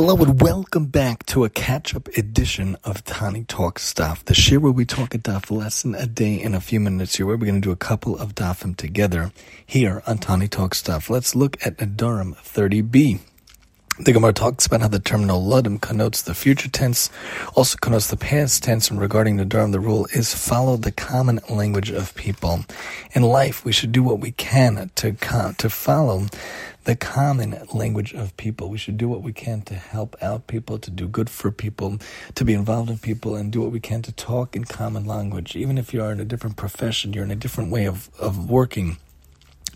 Hello and welcome back to a catch-up edition of Tani Talk Stuff, This year where we talk a daf lesson a day in a few minutes here, where we're going to do a couple of dafim together here on Tani Talk Stuff. Let's look at Nedarim 30b. The Gemara talks about how the term noladim connotes the future tense, also connotes the past tense, and regarding Nedarim, the rule is follow the common language of people. In life, we should do what we can to to follow the common language of people. We should do what we can to help out people, to do good for people, to be involved in people, and do what we can to talk in common language. Even if you are in a different profession, you're in a different way of, of working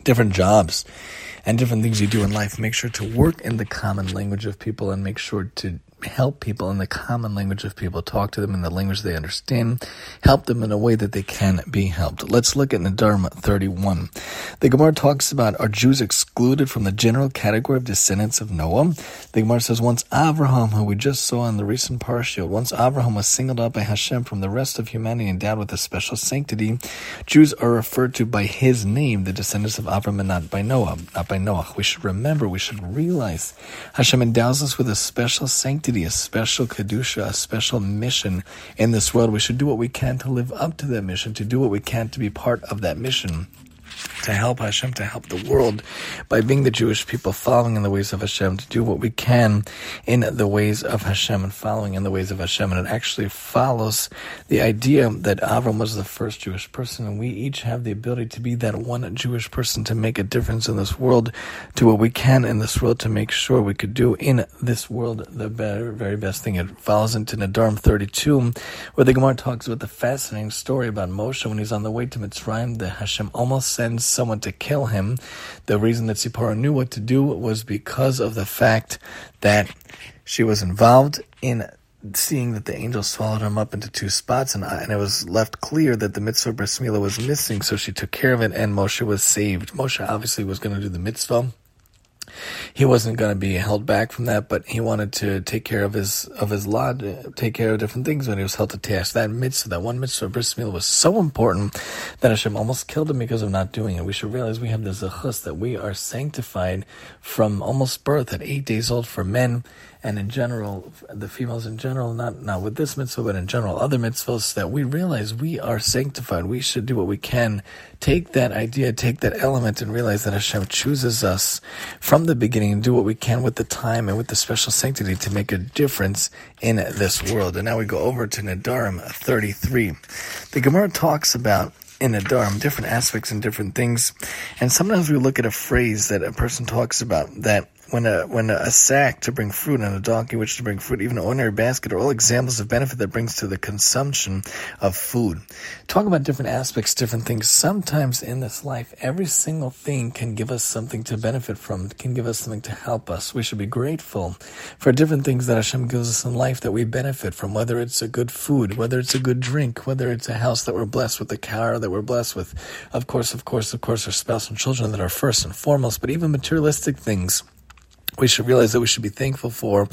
different jobs and different things you do in life, make sure to work in the common language of people and make sure to help people in the common language of people, talk to them in the language they understand, help them in a way that they can be helped. Let's look at Nedarim 31. The Gemara talks about are Jews excluded from the general category of descendants of Noah? The Gemara says once Abraham, who we just saw in the recent parsha, once Abraham was singled out by Hashem from the rest of humanity and endowed with a special sanctity, Jews are referred to by his name, the descendants of Abraham, and not by Noah, not by Noah. We should remember, we should realize Hashem endows us with a special sanctity a special kedusha, a special mission in this world. We should do what we can to live up to that mission, to do what we can to be part of that mission to help Hashem, to help the world by being the Jewish people following in the ways of Hashem, to do what we can in the ways of Hashem and following in the ways of Hashem. And it actually follows the idea that Avram was the first Jewish person, and we each have the ability to be that one Jewish person to make a difference in this world, do what we can in this world to make sure we could do in this world the very, best thing. It follows into Nedarim 32, where the Gemara talks about the fascinating story about Moshe when he's on the way to Mitzrayim, that Hashem almost someone to kill him. The reason that Zipporah knew what to do was because of the fact that she was involved in seeing that the angel swallowed him up into two spots, and, and it was left clear that the mitzvah bris was missing, so she took care of it, and Moshe was saved. Moshe obviously was going to do the mitzvah he wasn't going to be held back from that, but he wanted to take care of his of his lot, uh, take care of different things when he was held to task. That mitzvah, that one mitzvah, bris milah, was so important that Hashem almost killed him because of not doing it. We should realize we have the zechus that we are sanctified from almost birth at eight days old for men and in general, the females in general, not not with this mitzvah, but in general, other mitzvahs, that we realize we are sanctified. We should do what we can. Take that idea, take that element, and realize that Hashem chooses us from the beginning and do what we can with the time and with the special sanctity to make a difference in this world. And now we go over to Nedarim 33. The Gemara talks about in Nedarim, different aspects and different things. And sometimes we look at a phrase that a person talks about that when a when a, sack to bring fruit and a donkey which to bring fruit, even an ordinary basket, are all examples of benefit that brings to the consumption of food. Talk about different aspects, different things. Sometimes in this life, every single thing can give us something to benefit from, can give us something to help us. We should be grateful for different things that Hashem gives us in life that we benefit from, whether it's a good food, whether it's a good drink, whether it's a house that we're blessed with, a car that we're blessed with. Of course, of course, of course, our spouse and children that are first and foremost, but even materialistic things we should realize that we should be thankful for,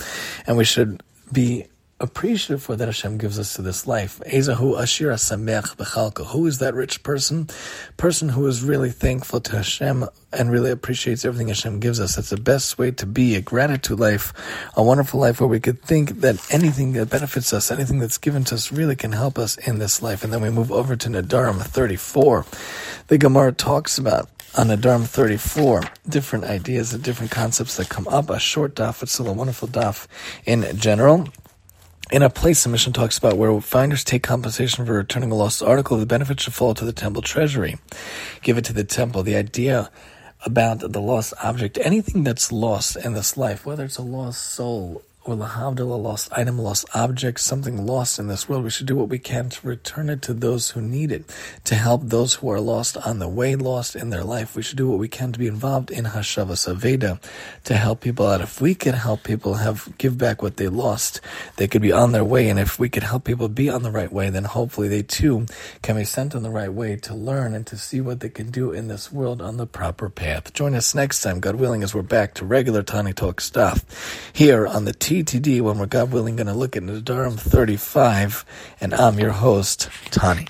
and we should be appreciative for that Hashem gives us to this life. Eizehu ashir hasameach. Who is that rich person? Person who is really thankful to Hashem and really appreciates everything Hashem gives us. That's the best way to be a gratitude life, a wonderful life where we could think that anything that benefits us, anything that's given to us really can help us in this life. And then we move over to Nedarim 34. The Gemara talks about on Nedarim 34, different ideas and different concepts that come up. A short daf, it's still a wonderful daf in general. In a place, the Mishnah talks about where finders take compensation for returning a lost article, the benefit should fall to the temple treasury. Give it to the temple. The idea about the lost object, anything that's lost in this life, whether it's a lost soul, or lahavdil, a lost item, lost object, something lost in this world, we should do what we can to return it to those who need it, to help those who are lost on the way, lost in their life. We should do what we can to be involved in Hashavas Aveda, to help people out. If we could help people have give back what they lost, they could be on their way. And if we could help people be on the right way, then hopefully they too can be sent on the right way to learn and to see what they can do in this world on the proper path. Join us next time, God willing, as we're back to regular Tani Talk stuff here on the TTD when we're God willing going to look at Nedarim 35, and I'm your host, Tani.